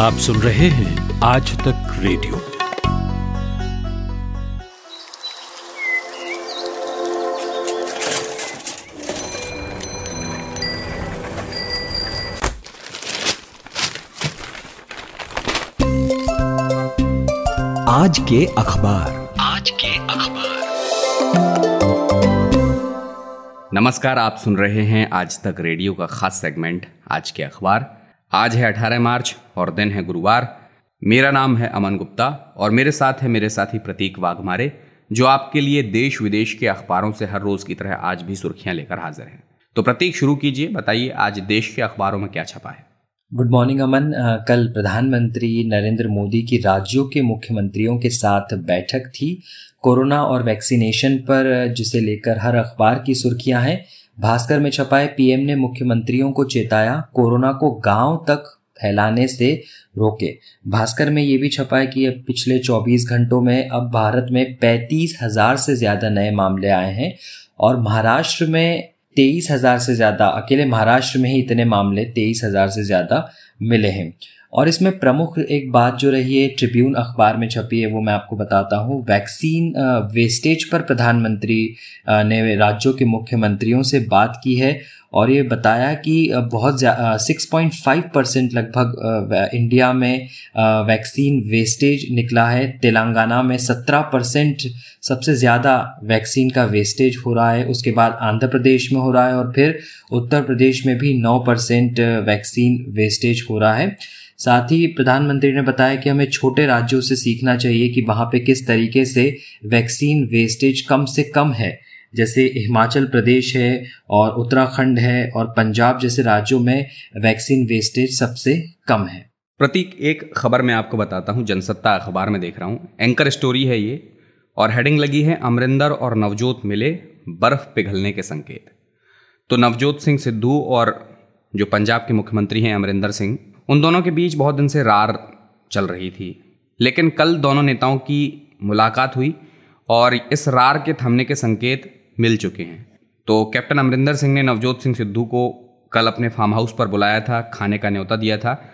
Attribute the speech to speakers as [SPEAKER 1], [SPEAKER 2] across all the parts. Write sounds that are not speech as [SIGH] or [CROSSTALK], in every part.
[SPEAKER 1] आप सुन रहे हैं आज तक रेडियो।
[SPEAKER 2] आज के अखबार।
[SPEAKER 1] आज के अखबार।
[SPEAKER 3] नमस्कार आप सुन रहे हैं आज तक रेडियो का खास सेगमेंट आज के अखबार। आज है 18 मार्च और दिन है गुरुवार। मेरा नाम है अमन गुप्ता और मेरे साथ है मेरे साथी प्रतीक वाघमारे, जो आपके लिए देश विदेश के अखबारों से हर रोज की तरह आज भी सुर्खियाँ लेकर हाजिर हैं। तो प्रतीक, शुरू कीजिए, बताइए आज देश के अखबारों में क्या छपा है?
[SPEAKER 4] Good morning Aman. कल प्रधानमंत्री नरेंद्र मोदी की राज्यों के मुख्यमंत्रियों के साथ बैठक थी। कोरोना और वैक्सीनेशन पर, जिसे लेकर हर अखबार की सुर्खियाँ हैं। भास्कर में छपाए पीएम ने मुख्यमंत्रियों को चेताया, कोरोना को गाँव तक फैलाने से रोके। भास्कर में ये भी छपा है कि अब पिछले 24 घंटों में अब भारत में पैंतीस हज़ार से ज़्यादा नए मामले आए हैं और महाराष्ट्र में तेईस हज़ार से ज़्यादा, अकेले महाराष्ट्र में ही इतने मामले तेईस हज़ार से ज़्यादा मिले हैं। और इसमें प्रमुख एक बात जो रही है ट्रिब्यून अखबार में छपी है, वो मैं आपको बताता हूँ। वैक्सीन वेस्टेज पर प्रधानमंत्री ने राज्यों के मुख्यमंत्रियों से बात की है और ये बताया कि बहुत सिक्स पॉइंट फाइव परसेंट लगभग इंडिया में वैक्सीन वेस्टेज निकला है। तेलंगाना में सत्रह परसेंट सबसे ज़्यादा वैक्सीन का वेस्टेज हो रहा है। उसके बाद आंध्र प्रदेश में हो रहा है और फिर उत्तर प्रदेश में भी नौ परसेंट वैक्सीन वेस्टेज हो रहा है। साथ ही प्रधानमंत्री ने बताया कि हमें छोटे राज्यों से सीखना चाहिए कि वहाँ पे किस तरीके से वैक्सीन वेस्टेज कम से कम है। जैसे हिमाचल प्रदेश है और उत्तराखंड है और पंजाब जैसे राज्यों में वैक्सीन वेस्टेज सबसे कम है।
[SPEAKER 3] प्रतीक, एक खबर मैं आपको बताता हूँ, जनसत्ता अखबार में देख रहा हूँ। एंकर स्टोरी है ये और हेडिंग लगी है अमरिंदर और नवजोत मिले बर्फ़ पिघलने के संकेत। तो नवजोत सिंह सिद्धू और जो पंजाब के मुख्यमंत्री हैं अमरिंदर सिंह उन दोनों के बीच बहुत दिन से रार चल रही थी। लेकिन कल दोनों नेताओं की मुलाकात हुई और इस रार के थमने के संकेत मिल चुके हैं। तो कैप्टन अमरिंदर सिंह ने नवजोत सिंह सिद्धू को कल अपने फार्म हाउस पर बुलाया था, खाने का न्योता दिया था।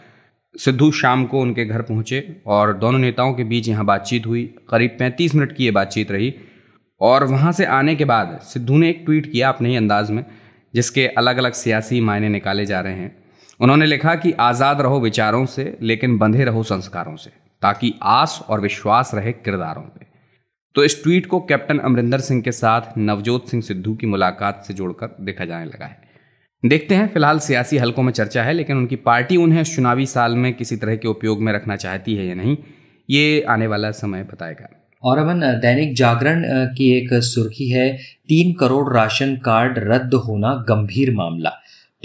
[SPEAKER 3] सिद्धू शाम को उनके घर पहुँचे और दोनों नेताओं के बीच यहाँ बातचीत हुई। करीब 35 मिनट की ये बातचीत रही और वहाँ से आने के बाद सिद्धू ने एक ट्वीट किया अपने ही अंदाज में, जिसके अलग अलग सियासी मायने निकाले जा रहे हैं। उन्होंने लिखा कि आज़ाद रहो विचारों से, लेकिन बंधे रहो संस्कारों से, ताकि आस और विश्वास रहे किरदारों पे। तो इस ट्वीट को कैप्टन अमरिंदर सिंह के साथ नवजोत सिंह सिद्धू की मुलाकात से जोड़कर देखा जाने लगा है। देखते हैं, फ़िलहाल सियासी हलकों में चर्चा है, लेकिन उनकी पार्टी उन्हें चुनावी साल में किसी तरह के उपयोग में रखना चाहती है या नहीं, ये आने वाला समय बताएगा।
[SPEAKER 4] और अमन, दैनिक जागरण की एक सुर्खी है, तीन करोड़ राशन कार्ड रद्द होना गंभीर मामला।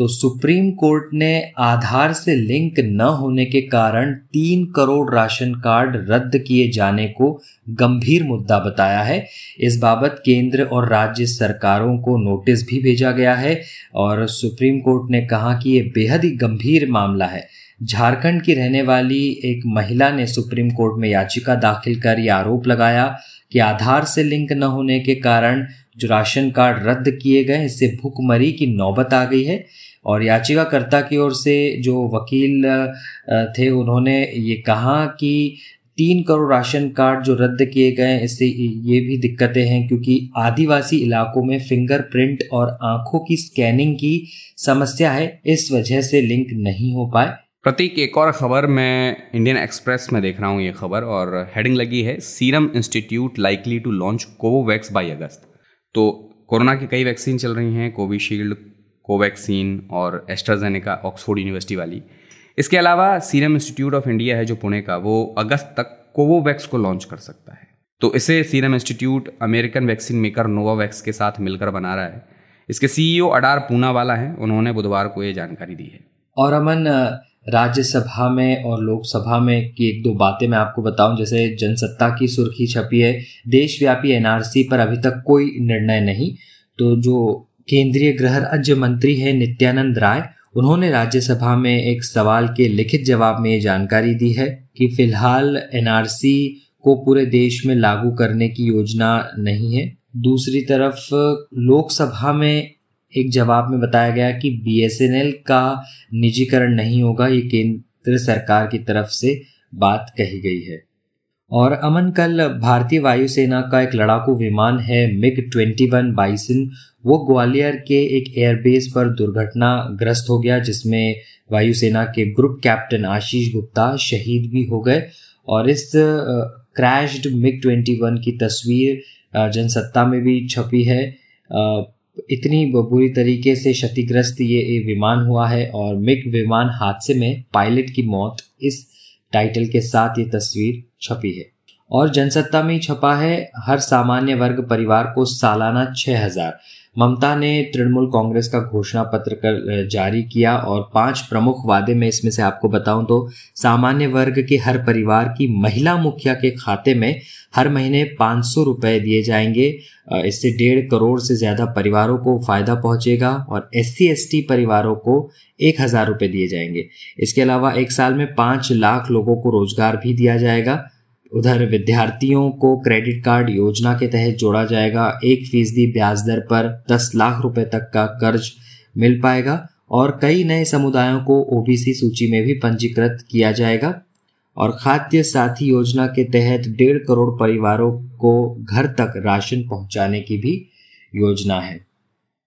[SPEAKER 4] तो सुप्रीम कोर्ट ने आधार से लिंक न होने के कारण तीन करोड़ राशन कार्ड रद्द किए जाने को गंभीर मुद्दा बताया है। इस बाबत केंद्र और राज्य सरकारों को नोटिस भी भेजा गया है और सुप्रीम कोर्ट ने कहा कि ये बेहद ही गंभीर मामला है। झारखंड की रहने वाली एक महिला ने सुप्रीम कोर्ट में याचिका दाखिल कर यह आरोप लगाया कि आधार से लिंक न होने के कारण जो राशन कार्ड रद्द किए गए, इससे भूखमरी की नौबत आ गई है। और याचिकाकर्ता की ओर से जो वकील थे, उन्होंने ये कहा कि तीन करोड़ राशन कार्ड जो रद्द किए गए, इससे ये भी दिक्कतें हैं क्योंकि आदिवासी इलाकों में फिंगरप्रिंट और आँखों की स्कैनिंग की समस्या है, इस वजह से लिंक नहीं हो पाए।
[SPEAKER 3] प्रतीक, एक और खबर मैं इंडियन एक्सप्रेस में देख रहा हूँ ये खबर, और हेडिंग लगी है, Serum Institute likely to launch Covovax by August. तो कोरोना की कई वैक्सीन चल रही हैं, कोविशील्ड, कोवैक्सीन और एस्ट्राजेनेका, ऑक्सफोर्ड यूनिवर्सिटी वाली। इसके अलावा सीरम इंस्टीट्यूट ऑफ़ इंडिया है जो पुणे का, वो अगस्त तक कोवोवैक्स को लॉन्च कर सकता है। तो इसे Serum Institute, American vaccine maker Novavax के साथ मिलकर बना रहा है। इसके सीईओ अडार पूना वाला है, उन्होंने बुधवार को ये जानकारी दी है।
[SPEAKER 4] और अमन राज्यसभा में और लोकसभा में की एक दो बातें मैं आपको बताऊँ, जैसे जनसत्ता की सुर्खी छपी है, देशव्यापी एनआरसी पर अभी तक कोई निर्णय नहीं। तो जो केंद्रीय गृह राज्य मंत्री है नित्यानंद राय, उन्होंने राज्यसभा में एक सवाल के लिखित जवाब में ये जानकारी दी है कि फ़िलहाल एनआरसी को पूरे देश में लागू करने की योजना नहीं है। दूसरी तरफ़, लोकसभा में एक जवाब में बताया गया कि बीएसएनएल का निजीकरण नहीं होगा, ये केंद्र सरकार की तरफ़ से बात कही गई है। और अमन, कल भारतीय वायुसेना का एक लड़ाकू विमान है, मिग 21 बाइसन, वो ग्वालियर के एक एयरबेस पर दुर्घटनाग्रस्त हो गया, जिसमें वायुसेना के ग्रुप कैप्टन आशीष गुप्ता शहीद भी हो गए। और इस क्रैश्ड मिग 21 की तस्वीर जनसत्ता में भी छपी है। इतनी बुरी तरीके से क्षतिग्रस्त ये विमान हुआ है और मिग विमान हादसे में पायलट की मौत इस टाइटल के साथ ये तस्वीर छपी है। और जनसत्ता में छपा है, हर सामान्य वर्ग परिवार को सालाना छह हज़ार। ममता ने तृणमूल कांग्रेस का घोषणा पत्र कर जारी किया और पाँच प्रमुख वादे में इसमें से आपको बताऊँ तो सामान्य वर्ग के हर परिवार की महिला मुखिया के खाते में हर महीने पाँच सौ रुपये दिए जाएँगे। इससे डेढ़ करोड़ से ज़्यादा परिवारों को फ़ायदा पहुंचेगा और एस सी परिवारों को एक हज़ार रुपये दिए जाएँगे। इसके अलावा एक साल में पाँच लाख लोगों को रोज़गार भी दिया जाएगा। उधर विद्यार्थियों को क्रेडिट कार्ड योजना के तहत जोड़ा जाएगा। एक फ़ीसदी ब्याज दर पर दस लाख रुपए तक का कर्ज मिल पाएगा और कई नए समुदायों को ओबीसी सूची में भी पंजीकृत किया जाएगा। और खाद्य साथी योजना के तहत डेढ़ करोड़ परिवारों को घर तक राशन पहुँचाने की भी योजना है।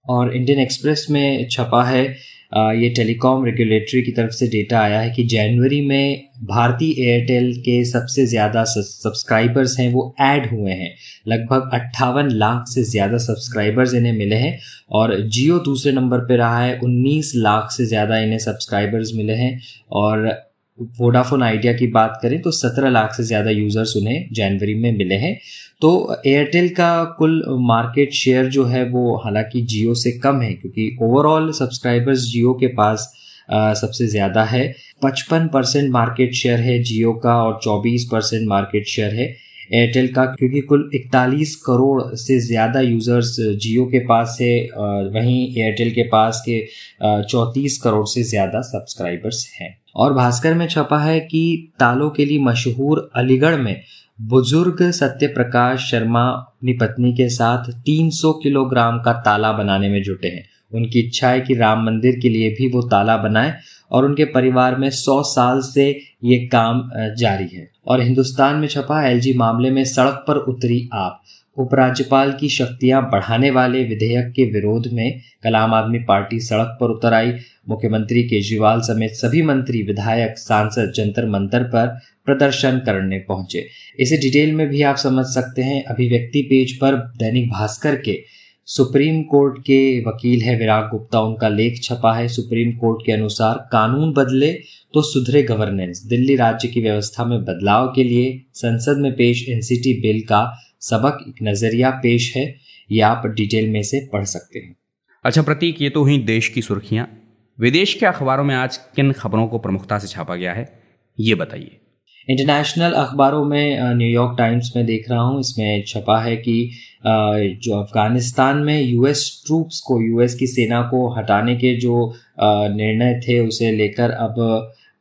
[SPEAKER 4] और इंडियन एक्सप्रेस में छपा है ये टेलीकॉम रेगुलेटरी की तरफ़ से डेटा आया है कि जनवरी में भारतीय एयरटेल के सबसे ज़्यादा सब्सक्राइबर्स हैं, वो ऐड हुए हैं। लगभग अट्ठावन लाख से ज़्यादा सब्सक्राइबर्स इन्हें मिले हैं और जियो दूसरे नंबर पे रहा है 19 लाख से ज़्यादा इन्हें सब्सक्राइबर्स मिले हैं और वोडाफोन आइडिया की बात करें तो 17 लाख से ज़्यादा यूज़र्स उन्हें जनवरी में मिले हैं। तो एयरटेल का कुल मार्केट शेयर जो है वो हालाँकि जियो से कम है क्योंकि ओवरऑल सब्सक्राइबर्स जियो के पास आ, सबसे ज़्यादा है। 55 परसेंट मार्केट शेयर है जियो का और 24 परसेंट मार्केट शेयर है एयरटेल का क्योंकि कुल 41 करोड़ से ज़्यादा यूज़र्स जियो के पास है वहीं एयरटेल के पास के चौंतीस करोड़ से ज़्यादा सब्सक्राइबर्स हैं। और भास्कर में छपा है कि तालों के लिए मशहूर अलीगढ़ में बुज़ुर्ग सत्य प्रकाश शर्मा अपनी पत्नी के साथ 300 किलोग्राम का ताला बनाने में जुटे हैं। उनकी इच्छा है कि राम मंदिर के लिए भी वो ताला बनाए और उनके परिवार में 100 साल से ये काम जारी है। और हिंदुस्तान में छपा एलजी मामले में सड़क पर उतरी आप। उपराज्यपाल की शक्तियाँ बढ़ाने वाले विधेयक के विरोध में कल आम आदमी पार्टी सड़क पर उतर आई। मुख्यमंत्री केजरीवाल समेत सभी मंत्री, विधायक, सांसद, जंतर मंतर पर प्रदर्शन करने पहुँचे। इसे डिटेल में भी आप समझ सकते हैं अभिव्यक्ति पेज पर दैनिक भास्कर के सुप्रीम कोर्ट के वकील है विराग गुप्ता, उनका लेख छपा है। सुप्रीम कोर्ट के अनुसार कानून बदले तो सुधरे गवर्नेंस दिल्ली राज्य की व्यवस्था में बदलाव के लिए संसद में पेश एनसीटी बिल का सबक एक नज़रिया पेश है। ये आप डिटेल में से पढ़ सकते हैं।
[SPEAKER 3] अच्छा प्रतीक, ये तो हुई देश की सुर्खियाँ। विदेश के अखबारों में आज किन खबरों को प्रमुखता से छापा गया है, ये बताइए।
[SPEAKER 4] इंटरनेशनल अखबारों में न्यूयॉर्क टाइम्स में देख रहा हूँ, इसमें छपा है कि जो अफ़गानिस्तान में यूएस ट्रूप्स को यूएस की सेना को हटाने के जो निर्णय थे, उसे लेकर अब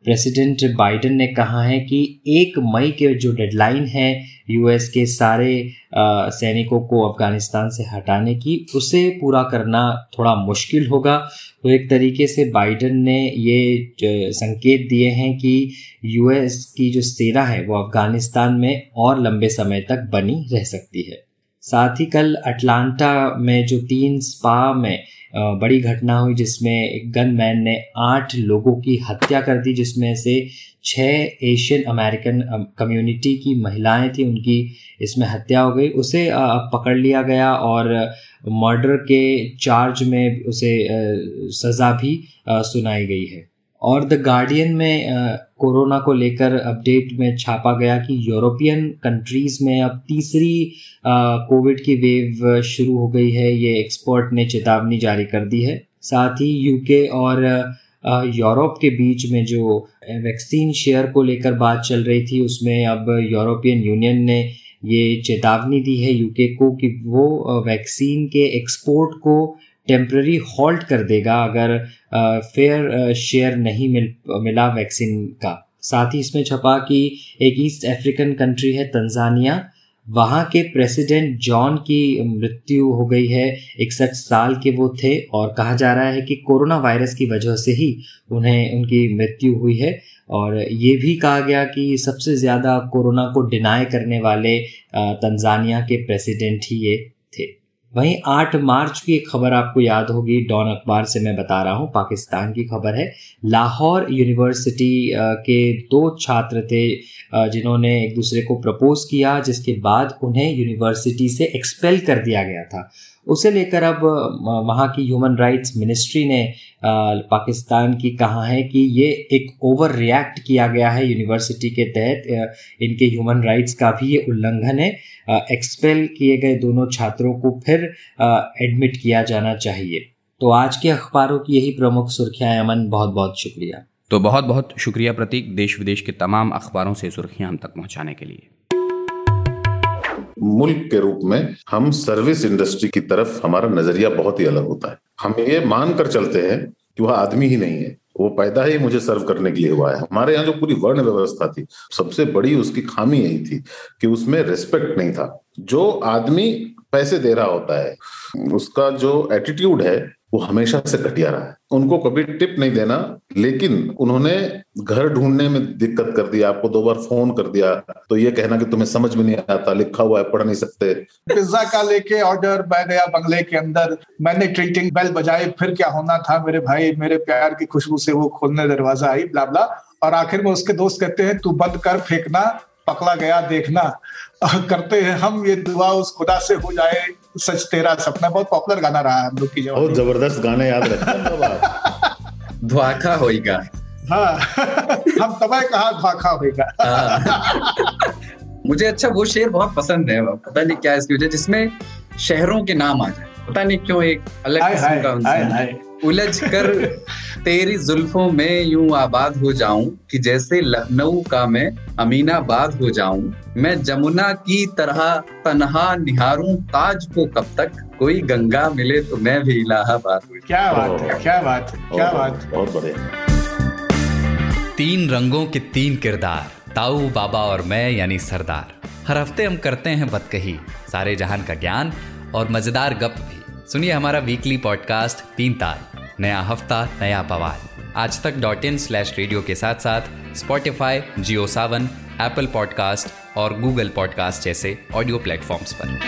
[SPEAKER 4] प्रेसिडेंट बाइडेन ने कहा है कि एक मई के जो डेडलाइन है यूएस के सारे सैनिकों को अफ़गानिस्तान से हटाने की, उसे पूरा करना थोड़ा मुश्किल होगा। तो एक तरीके से बाइडन ने ये संकेत दिए हैं कि यूएस की जो सेना है, वो अफ़गानिस्तान में और लंबे समय तक बनी रह सकती है। साथ ही कल अटलांटा में जो तीन स्पा में बड़ी घटना हुई जिसमें एक गन मैन ने आठ लोगों की हत्या कर दी, जिसमें से छः एशियन अमेरिकन कम्युनिटी की महिलाएँ थी, उनकी इसमें हत्या हो गई। उसे पकड़ लिया गया और मर्डर के चार्ज में उसे सज़ा भी सुनाई गई है। और द गार्डियन में कोरोना को लेकर अपडेट में छापा गया कि यूरोपियन कंट्रीज़ में अब तीसरी कोविड की वेव शुरू हो गई है। ये एक्सपर्ट ने चेतावनी जारी कर दी है। साथ ही यूके और यूरोप के बीच में जो वैक्सीन शेयर को लेकर बात चल रही थी, उसमें अब यूरोपियन यूनियन ने ये चेतावनी दी है यूके को कि वो वैक्सीन के एक्सपोर्ट को टेम्प्ररी हॉल्ट कर देगा अगर फेयर शेयर नहीं मिल, मिला वैक्सीन का। साथ ही इसमें छपा कि एक ईस्ट अफ्रीकन कंट्री है तंजानिया वहाँ के प्रेसिडेंट जॉन की मृत्यु हो गई है, इकसठ साल के वो थे और कहा जा रहा है कि कोरोना वायरस की वजह से ही उन्हें, उनकी मृत्यु हुई है। और ये भी कहा गया कि सबसे ज़्यादा कोरोना को डिनाई करने वाले तंजानिया के प्रेसिडेंट ही ये थे। वहीं 8 मार्च की एक खबर आपको याद होगी, डॉन अखबार से मैं बता रहा हूँ, पाकिस्तान की खबर है। लाहौर यूनिवर्सिटी के दो छात्र थे जिन्होंने एक दूसरे को प्रपोज किया, जिसके बाद उन्हें यूनिवर्सिटी से एक्सपेल कर दिया गया था। उसे लेकर अब वहाँ की ह्यूमन राइट्स मिनिस्ट्री ने पाकिस्तान की कहा है कि ये एक ओवर रिएक्ट किया गया है यूनिवर्सिटी के तहत। इनके ह्यूमन राइट्स का भी ये उल्लंघन है। एक्सपेल किए गए दोनों छात्रों को फिर एडमिट किया जाना चाहिए। तो आज के अखबारों की यही प्रमुख सुर्खियाँ अमन बहुत बहुत शुक्रिया।
[SPEAKER 3] तो बहुत बहुत शुक्रिया प्रतीक। देश विदेश के तमाम अखबारों से सुर्खियाँ हम तक पहुँचाने के लिए।
[SPEAKER 5] मुल्क के रूप में हम सर्विस इंडस्ट्री की तरफ़ हमारा नज़रिया बहुत ही अलग होता है। हम ये मान कर चलते हैं कि वह आदमी ही नहीं है। वो पैदा ही मुझे सर्व करने के लिए हुआ है। हमारे यहाँ जो पूरी वर्ण व्यवस्था थी, सबसे बड़ी उसकी खामी यही थी कि उसमें रिस्पेक्ट नहीं था। जो आदमी पैसे दे रहा होता है, उसका जो एटीट्यूड है वो हमेशा से घटिया रहा है। उनको कभी टिप नहीं देना, लेकिन उन्होंने घर ढूँढने में दिक्कत कर दिया आपको दो बार फ़ोन कर दिया तो ये कहना कि तुम्हें समझ में नहीं आता, लिखा हुआ है, पढ़ नहीं सकते।
[SPEAKER 6] पिज्जा का लेके ऑर्डर मैं गया बंगले के अंदर, मैंने ट्रीटिंग बेल बजाई फिर क्या होना था मेरे भाई, मेरे प्यार की खुशबू से वो खोलने दरवाज़ा आई ब्ला और आखिर में उसके दोस्त कहते हैं, तू बंद कर, फेंकना पकड़ा गया देखना। करते हैं हम ये दुआ उस खुदा से हो जाए सच तेरा सपना। बहुत पॉपुलर गाना रहा है हम लोग की
[SPEAKER 5] बहुत ज़बरदस्त गाने याद रखते [LAUGHS]
[SPEAKER 3] ध्वाखा होएगा।
[SPEAKER 6] हाँ हम तब कहा ध्वाखा होएगा।
[SPEAKER 7] हाँ। मुझे अच्छा वो शेर बहुत पसंद है पता नहीं क्या इसकी वजह जिसमें शहरों के नाम आ जाए। पता नहीं क्यों एक अलग किस्म का उलझ कर तेरी जुल्फों में यूँ आबाद हो जाऊँ कि जैसे लखनऊ का मैं अमीनाबाद हो जाऊँ। मैं जमुना की तरह तनहा निहारूं ताज को कब तक कोई गंगा मिले तो मैं भी इलाहाबाद
[SPEAKER 6] हूँ क्या बात है क्या बात है क्या बात
[SPEAKER 5] बहुत बढ़िया।
[SPEAKER 8] तीन रंगों के तीन किरदार ताऊ बाबा और मैं यानी सरदार। हर हफ़्ते हम करते हैं बतकही सारे जहान का ज्ञान और मज़ेदार गप भी। सुनिए हमारा वीकली पॉडकास्ट तीन तार नया हफ़्ता, नया पवार। आज तक डॉट इन स्लैश रेडियो के साथ साथ Spotify Jio Saavn Apple podcast और गूगल पॉडकास्ट जैसे ऑडियो प्लेटफॉर्म्स पर।